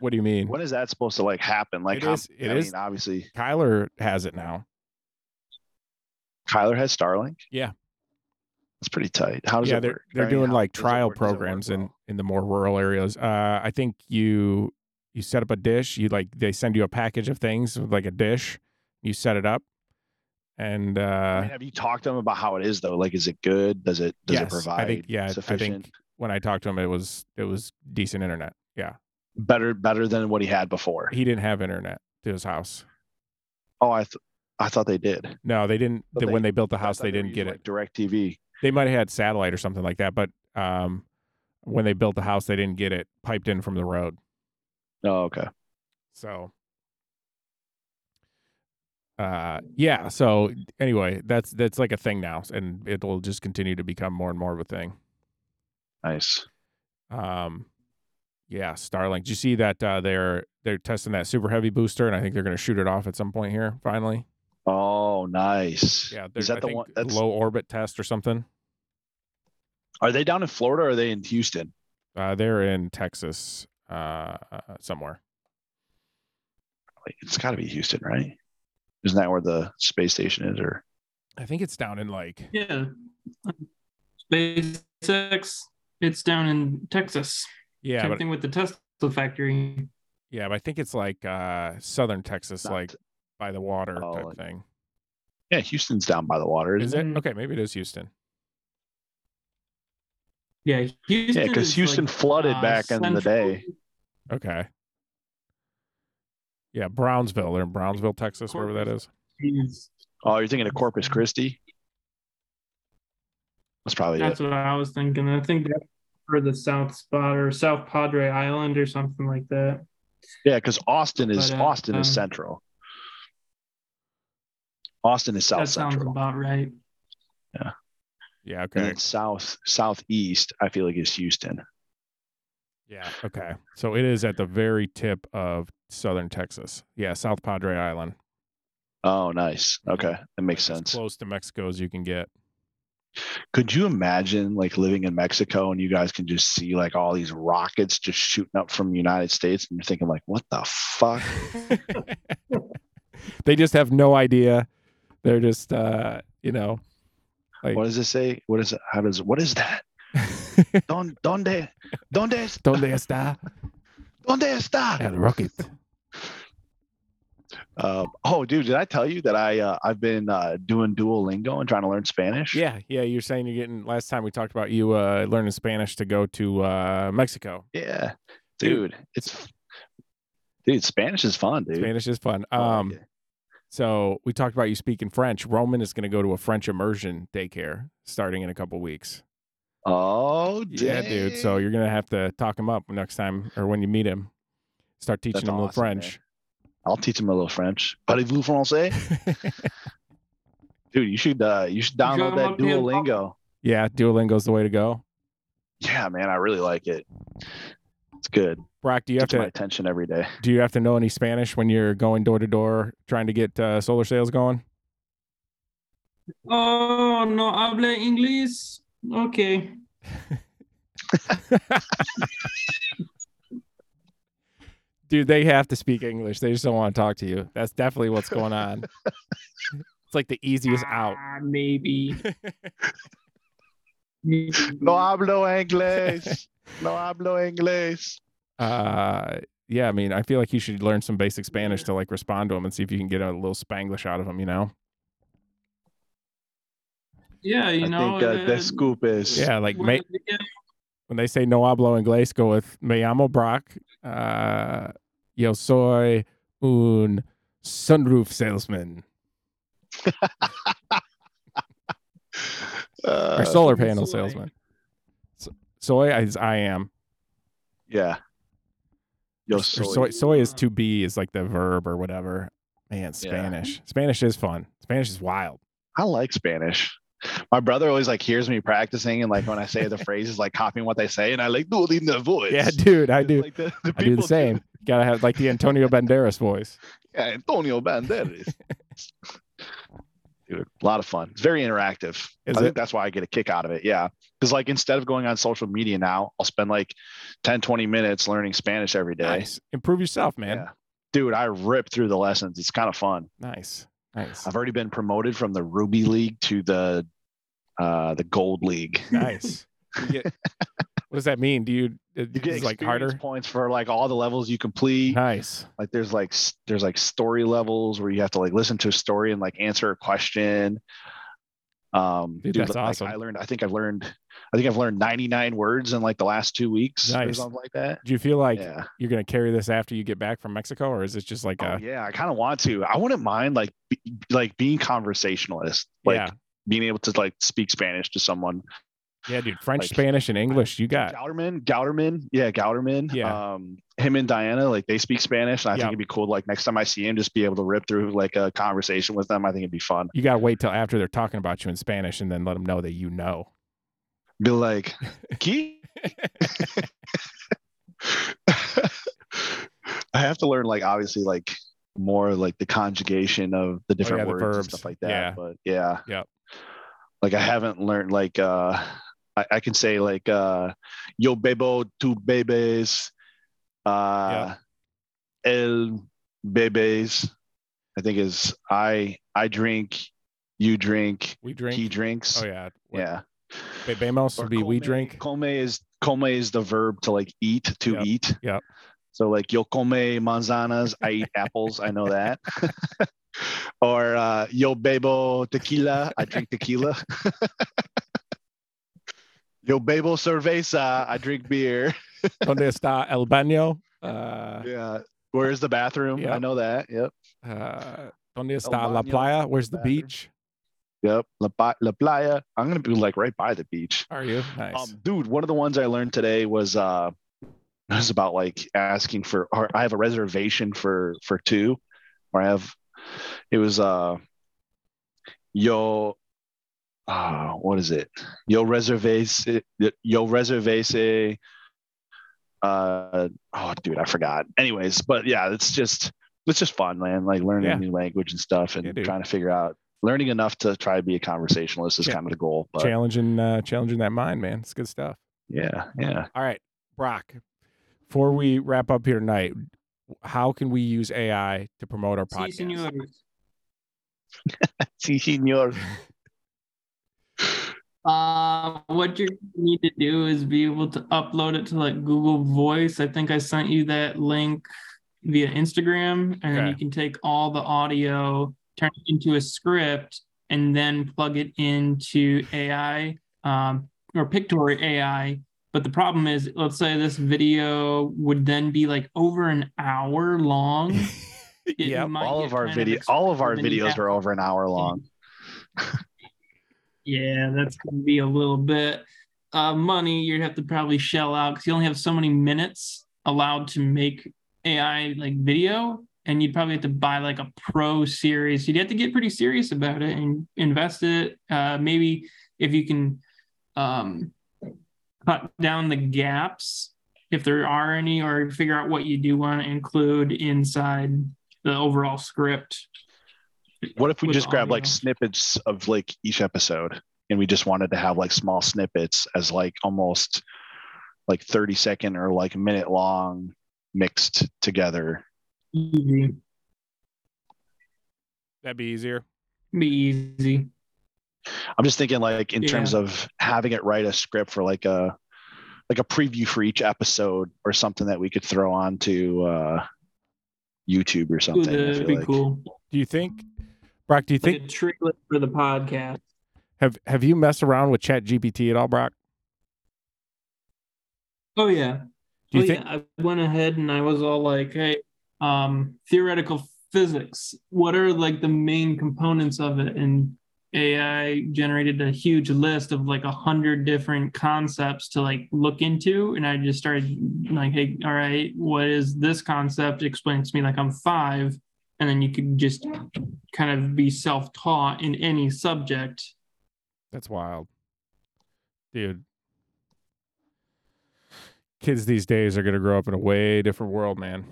What do you mean? When is that supposed to like happen? Like it is. how, is- it I is- mean, obviously Kyler has it now. Kyler has Starlink. Yeah. That's pretty tight. How does yeah, it they're work? they're I mean, doing like trial work? Does it work programs in well? in the more rural areas. Uh, I think you you set up a dish. You like they send you a package of things with like a dish. You set it up, and I uh, mean, have you talked to them about how it is though? Like, is it good? Does it does yes, it provide I think yeah, I think when I talked to him, it was it was decent internet. Yeah, better better than what he had before. he didn't have internet to his house. Oh, I th- I thought they did. No, they didn't. The, they- when they built the house, thought they didn't get using, it. DirecTV. They might have had satellite or something like that, but um, when they built the house, they didn't get it piped in from the road. Oh, okay. So, uh, yeah. So anyway, that's that's like a thing now, and it'll just continue to become more and more of a thing. Nice. Um, yeah, Starlink. Did you see that uh, they're they're testing that super heavy booster, and I think they're going to shoot it off at some point here. Finally, Oh, nice. yeah. Is that I the one? That's low orbit test or something? Are they down in Florida or are they in Houston? Uh, they're in Texas, uh, somewhere. It's got to be Houston, right? Isn't that where the space station is? Or I think it's down in like Yeah. SpaceX, it's down in Texas. yeah, Same but thing with the Tesla factory. Yeah, but I think it's like uh southern Texas, Not- like by the water Oh, type like- thing. Yeah, Houston's down by the water. Is Isn't it? Mm. Okay, maybe it is Houston. Yeah. Houston. Yeah, because Houston like, flooded uh, back in the day. Okay. Yeah, Brownsville They're in Brownsville, Texas, wherever that is. is- Oh, you're thinking of Corpus Christi? That's probably That's it. what I was thinking. I think that's for the South Spot or South Padre Island or something like that. Yeah, because Austin is But, uh, Austin is um, central. Austin is south that sounds central. about right. Yeah, And okay. then south southeast, I feel like is Houston. Yeah, okay. So it is at the very tip of southern Texas. Yeah, South Padre Island. Oh, nice. Okay, that makes sense. Close to Mexico as you can get. Could you imagine like living in Mexico and you guys can just see like all these rockets just shooting up from the United States and you're thinking like, what the fuck? they just have no idea. They're just uh, you know, like What does it say? What is it? How does what is that? Don donde donde es- ¿Dónde está donde está? el rocket? Um, oh, dude, did I tell you that I uh, I've been uh, doing Duolingo and trying to learn Spanish? Yeah, yeah. You're saying you're getting. Last time we talked about you uh, learning Spanish to go to uh, Mexico. yeah, Dude. it's dude, Spanish is fun, dude. Spanish is fun. Like Um, it. So we talked about you speaking French. Roman is going to go to a French immersion daycare starting in a couple weeks. oh, Yeah, dude. So you're gonna have to talk him up next time or when you meet him. Start teaching That's him a little awesome, man. French. I'll teach him a little French. Parlez-vous français? Dude, you should uh you should download him that up, man. Duolingo. yeah, Duolingo's the way to go. Yeah, man, I really like it. It's good. Brock, do you have Gets my to attention every day. do you have to know any Spanish when you're going door to door trying to get uh, solar sales going? Oh, no habla inglés. Okay. Dude, they have to speak English. They just don't want to talk to you. That's definitely what's going on. it's like the easiest out. Ah, maybe. No hablo inglés. No hablo inglés. Uh, yeah, I mean, I feel like you should learn some basic Spanish to like respond to them and see if you can get a little Spanglish out of them. You know? Yeah, you I know. think uh, scoop is Yeah, like well, ma- yeah, when they say no hablo inglés, go with me llamo Brock. Uh, yo soy un sunroof salesman Uh, or solar soy. panel salesman. So, soy is I am. yeah. Yo soy. soy, soy is to be is like the verb or whatever. Man, Spanish. Spanish is fun. Spanish is wild. I like Spanish. My brother always like hears me practicing and like when I say the phrases, like copying what they say, and I like do it in the voice. Yeah, dude, I do. Like the, the I do the same. Gotta have like the Antonio Banderas voice. Yeah, Antonio Banderas. Dude, a lot of fun. It's very interactive. Is I it? think that's why I get a kick out of it. Yeah. Because like instead of going on social media now, I'll spend like 10, 20 minutes learning Spanish every day. Nice. Improve yourself, man. Yeah. Dude, I rip through the lessons. It's kind of fun. Nice. Nice. I've already been promoted from the Ruby League to the uh the Gold League. Nice. You get- what does that mean? Do you, You get like harder? points for like all the levels you complete. Nice. Like there's like there's like story levels where you have to like listen to a story and like answer a question. Um, Dude, dude, that's like, awesome. I learned. I think I've learned. I think I've learned 99 words in like the last two weeks or Nice. something like that. Do you feel like yeah. you're gonna carry this after you get back from Mexico, or is it just like Oh, a yeah. I kind of want to. I wouldn't mind like be, like being conversationalist, like yeah, being able to like speak Spanish to someone. Yeah, dude? French, like- Spanish, and English. You got Gouderman, Gouderman, yeah, Gouderman. Yeah. Um, him and Diana, like they speak Spanish, and I Yeah. think it'd be cool. Like next time I see him, just be able to rip through like a conversation with them. I think it'd be fun. you got to wait till after they're talking about you in Spanish, and then let them know that you know. Be like, "¿Qué?" I have to learn, like, obviously, like more like the conjugation of the different Oh, the words and stuff like that. Yeah. But yeah, Yep. Like I haven't learned like uh, I, I can say like uh, yo bebo tu bebes, uh, el bebes. I think is I I drink, you drink, We drink. he drinks. Oh yeah. What- yeah. Bebemos would be we drink. Come is come is the verb to like eat to Yep, eat. yep. So like yo come manzanas, I eat apples. I know that. or uh, yo bebo tequila, I drink tequila. yo bebo cerveza, I drink beer. Donde está el baño? Uh, Yeah. Where's the bathroom? I know that. Yep. uh, donde está la playa? Where's the bathroom. beach? Yep. La, La Playa. I'm gonna be like right by the beach. Are you nice? Um, dude, one of the ones I learned today was uh was about like asking for or I have a reservation for for two, or I have it was uh yo uh what is it? Yo reservase yo reservase uh oh dude, I forgot. Anyways, but yeah, it's just it's just fun, man. Like learning Yeah. a new language and stuff and Yeah, trying to figure out learning enough to try to be a conversationalist is Yeah. kind of the goal. But challenging, uh, challenging that mind, man. It's good stuff. yeah, yeah. All right, Brock. Before we wrap up here tonight, how can we use AI to promote our Sí, podcast? Sí, señor. Uh, what you need to do is be able to upload it to like Google Voice. I think I sent you that link via Instagram, and Okay. you can take all the audio, turn it into a script, and then plug it into AI um, or Pictory AI. But the problem is, let's say this video would then be like over an hour long. yeah, all of our kind video all of our expensive, and you videos are over an hour long Yeah, that's going to be a little bit uh, money you'd have to probably shell out because you only have so many minutes allowed to make AI like video, and you'd probably have to buy like a pro series. You'd have to get pretty serious about it and invest it. Uh, maybe if you can um, cut down the gaps, if there are any, or figure out what you do want to include inside the overall script. What if we just grab like snippets of like each episode and we just wanted to have like small snippets as like almost like 30 second or like minute long mixed together Easy. That'd be easier. Be easy. i'm just thinking like in terms of having it write a script for like a like a preview for each episode or something that we could throw onto uh youtube or something I that'd be like. cool. Do you think, Brock? Do you Like think a for the podcast. have have you messed around with Chat GPT at all, Brock? Oh yeah. Do you think? yeah. I went ahead and I was all like, hey, um, theoretical physics. What are like the main components of it? And AI generated a huge list of like a hundred different concepts to like look into. And I just started like, hey, all right, what is this concept? Explain it to me like I'm five. And then you could just kind of be self-taught in any subject. That's wild, dude. Kids these days are gonna grow up in a way different world, man.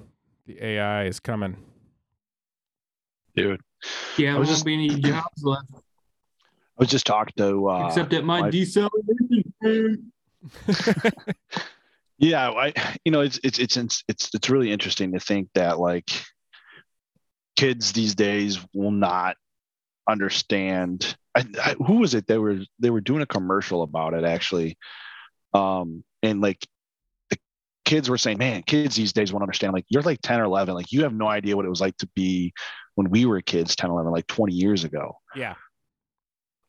The AI is coming. dude Yeah, I there was won't just- be any jobs left i was just talking to uh except at my my- deceleration. yeah i you know it's it's it's it's it's really interesting to think that like kids these days will not understand I, I, who was it they were they were doing a commercial about it actually um and like the kids were saying man kids these days won't understand like you're like 10 or 11 like you have no idea what it was like to be when we were kids 10 11 like 20 years ago yeah,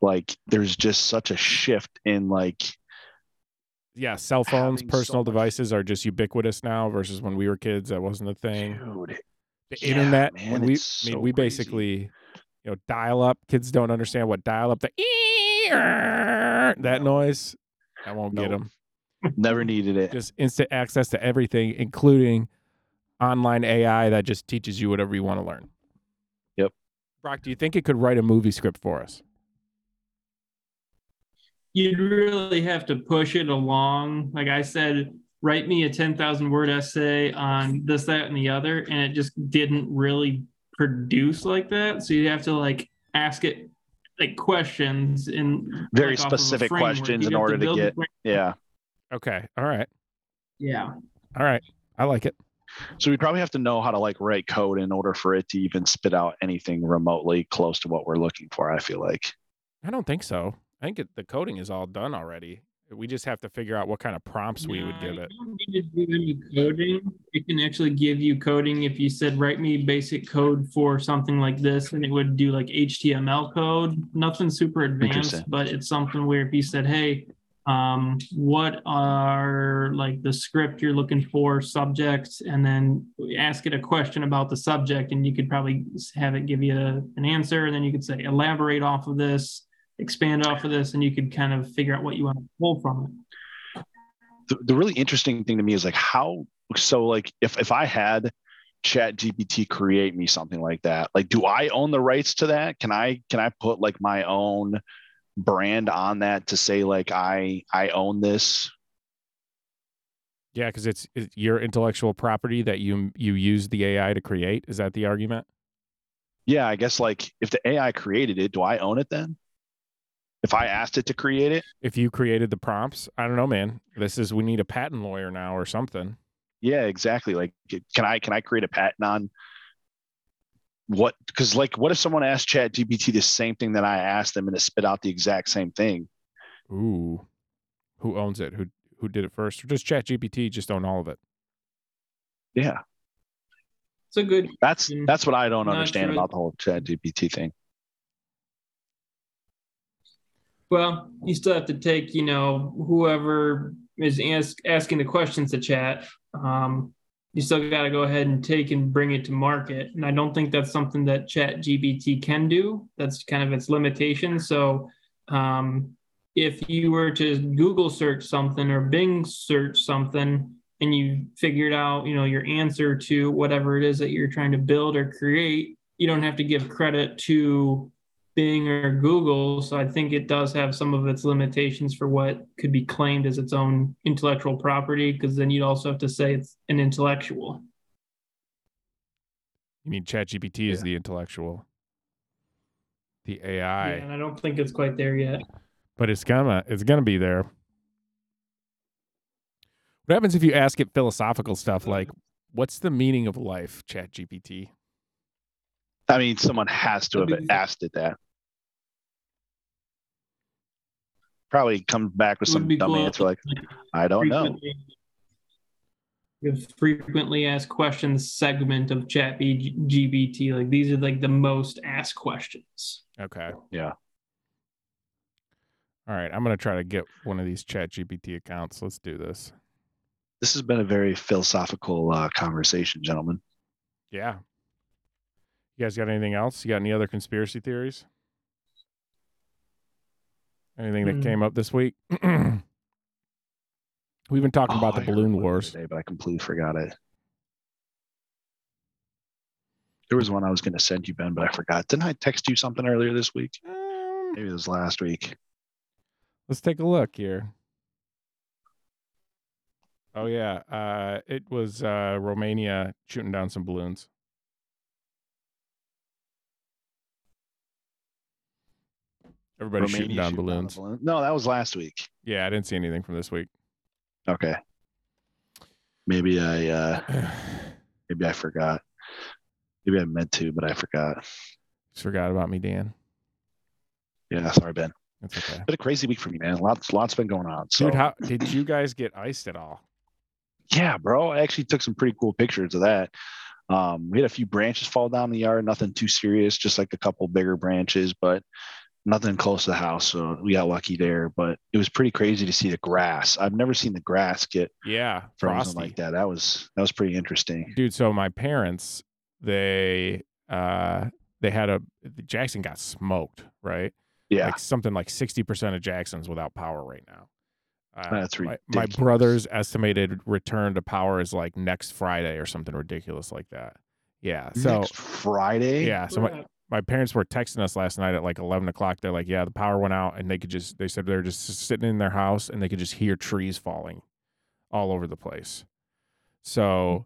like there's just such a shift in like yeah. Cell phones, Having so personal devices are just ubiquitous now. Versus when we were kids, that wasn't a thing. dude the Yeah, internet man, when we it's I mean we crazy. basically you know dial up kids don't understand what dial up the that No. noise i won't get them never needed it just instant access to everything including online ai that just teaches you whatever you want to learn Yep. brock do you think it could write a movie script for us You'd really have to push it along. Like I said, write me a 10,000 word essay on this, that, and the other. And it just didn't really produce like that. So you have to like ask it like questions in Very like, off of specific questions in order to build a get- yeah. Okay. All right. Yeah. all right. I like it. So we probably have to know how to like write code in order for it to even spit out anything remotely close to what we're looking for i feel like. I don't think so. I think it, the coding is all done already We just have to figure out what kind of prompts we would No, give you it. don't need to do any coding. It can actually give you coding if you said, write me basic code for something like this, and it would do like HTML code. Nothing super advanced, but it's something where if you said, hey, um, what are like the script you're looking for, subjects, and then ask it a question about the subject, and you could probably have it give you a- an answer, and then you could say, elaborate off of this, expand off of this, and you could kind of figure out what you want to pull from it. the, the really interesting thing to me is like how so like if if i had chat gpt create me something like that like do i own the rights to that can i can i put like my own brand on that to say like i i own this Yeah, because it's, it's your intellectual property that you you use the AI to create. Is that the argument? yeah i guess like if the ai created it do i own it then if i asked it to create it If you created the prompts, I don't know, man. This is we need a patent lawyer now or something. yeah exactly like can i can i create a patent on what because like what if someone asked chat gpt the same thing that i asked them and it spit out the exact same thing Ooh, who owns it? Who who did it first? Or does ChatGPT just own all of it? yeah It's a good That's that's what I don't Not understand sure. about the whole Chat GPT thing. Well, you still have to take, you know, whoever is ask, asking the questions to chat. Um, you still got to go ahead and take and bring it to market. And I don't think that's something that Chat GPT can do. That's kind of its limitation. So, um, if you were to Google search something or Bing search something, and you figured out, you know, your answer to whatever it is that you're trying to build or create, you don't have to give credit to Bing or Google. So I think it does have some of its limitations for what could be claimed as its own intellectual property, because then you'd also have to say it's an intellectual. You mean ChatGPT is the intellectual, the AI? Yeah, AI, and I don't think it's quite there yet. but it's gonna it's gonna be there. What happens if you ask it philosophical stuff like, "What's the meaning of life?" ChatGPT. I mean, someone has to have asked it that. Probably come back with some be dumb cool answer like, I don't know. frequently- The frequently asked questions segment of Chat GBT, like these are like the most asked questions. Okay. Yeah. All right. I'm gonna try to get one of these Chat ChatGPT accounts. Let's do this. This has been a very philosophical uh, conversation, gentlemen. Yeah. You guys got anything else? You got any other conspiracy theories? Anything that Hmm. came up this week? We've been talking about Oh, the I balloon wars. Today, but I completely forgot it. There was one I was going to send you, Ben, but I forgot. Didn't I text you something earlier this week? Um, Maybe it was last week. let's take a look here. Oh yeah, uh, it was uh, Romania shooting down some balloons. Everybody's shooting Romania down shooting down a balloons. balloon. No, that was last week. Yeah, I didn't see anything from this week. Okay. Maybe I uh maybe I forgot. Maybe I meant to, but I forgot. Just forgot about me, Dan. Yeah, sorry, Ben. That's okay. Been a crazy week for me, man. Lots lots been going on. So Dude, how did you guys get iced at all? yeah, bro. I actually took some pretty cool pictures of that. Um, we had a few branches fall down the yard, nothing too serious, just like a couple bigger branches, but nothing close to the house. So we got lucky there. But it was pretty crazy to see the grass. I've never seen the grass get Yeah, frozen frosty. like that. That was that was pretty interesting. Dude, so my parents, they uh they had a Jackson got smoked, right? Yeah. Like something like 60% of Jackson's without power right now. Uh, That's my, my brother's estimated return to power is like next Friday or something ridiculous like that. Yeah. So Next Friday. yeah. So my, my parents were texting us last night at like 11 o'clock. They're like, yeah, the power went out and they could just, they said they're just sitting in their house and they could just hear trees falling all over the place. So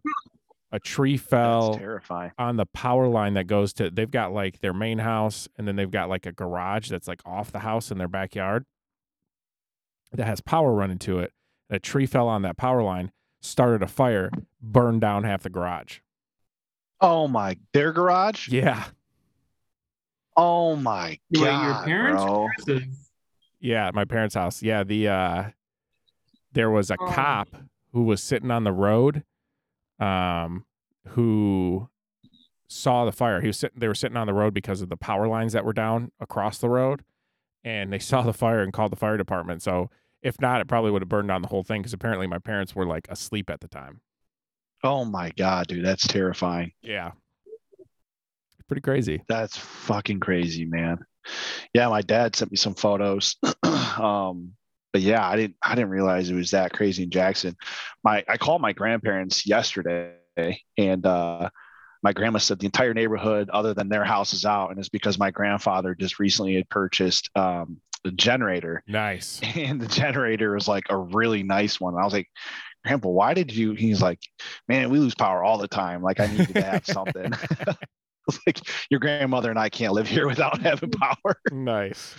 a tree fell terrifying. on the power line that goes to they've got like their main house and then they've got like a garage that's like off the house in their backyard that has power running to it. And a tree fell on that power line, started a fire, burned down half the garage. Oh my their garage? Yeah. Oh my Wait, god. your parents? bro. Versus- Yeah, my parents' house. Yeah, the uh there was a Oh. cop who was sitting on the road, um, who saw the fire. He was sitting. They were sitting on the road because of the power lines that were down across the road, and they saw the fire and called the fire department. So if not, it probably would have burned down the whole thing because apparently my parents were like asleep at the time. Oh my god, dude, that's terrifying. Yeah, pretty crazy. That's fucking crazy, man. Yeah, my dad sent me some photos. um, but yeah, I didn't I didn't realize it was that crazy in Jackson. My I called my grandparents yesterday and uh my grandma said the entire neighborhood other than their house is out and it's because my grandfather just recently had purchased um a generator Nice. and the generator was like a really nice one. And I was like, Grandpa, why did you? He's like, Man, we lose power all the time. Like, I needed to have something. Like, Your grandmother and I can't live here without having power. nice.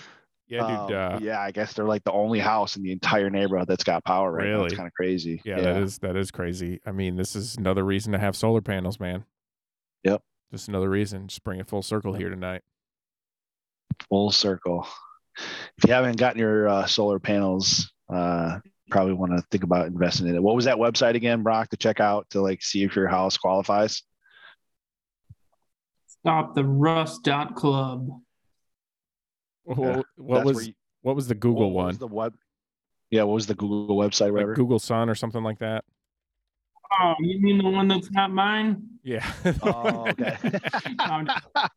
Yeah, Um. Uh, yeah, I guess they're like the only house in the entire neighborhood that's got power right now. Really? It's kind of crazy. Yeah, that is that is crazy. I mean, this is another reason to have solar panels, man. Yep. Just another reason. Just bring it full circle here tonight. full circle. If you haven't gotten your uh, solar panels, uh, probably want to think about investing in it. What was that website again, Brock, to check out to like see if your house qualifies? Stop the rust dot club. What, Yeah, what was you- what was the Google what one? was the web? Yeah, what was the Google website? Like Whatever. Google Sun or something like that? Oh, you mean the one that's not mine? Yeah. Oh, okay.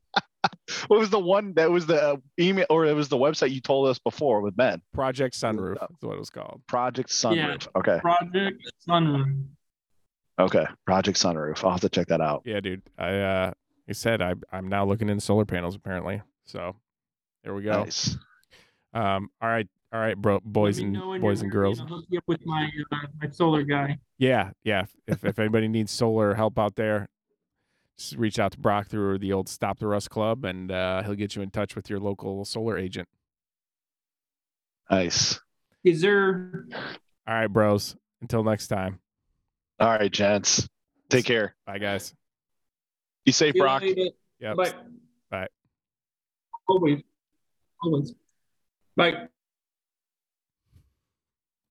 What was the one that was the uh, email or it was the website you told us before with Ben? Project Sunroof is what it was called. Project Sunroof. Yeah. Okay. Project Sunroof. Okay. Project Sunroof. I'll have to check that out. Yeah, dude. I uh I said I I'm now looking into solar panels apparently. So there we go. Nice. Um all right, all right, bro boys and boys and girls. Hook you up with my uh, my solar guy. Yeah, yeah. If if anybody needs solar help out there, just reach out to Brock through the old Stop the Rust Club, and uh, he'll get you in touch with your local solar agent. Nice. Is there? All right, bros. Until next time. All right, gents. Take care. Bye, guys. Be safe, Brock. Yep. Bye. Bye. Always. Always. Bye.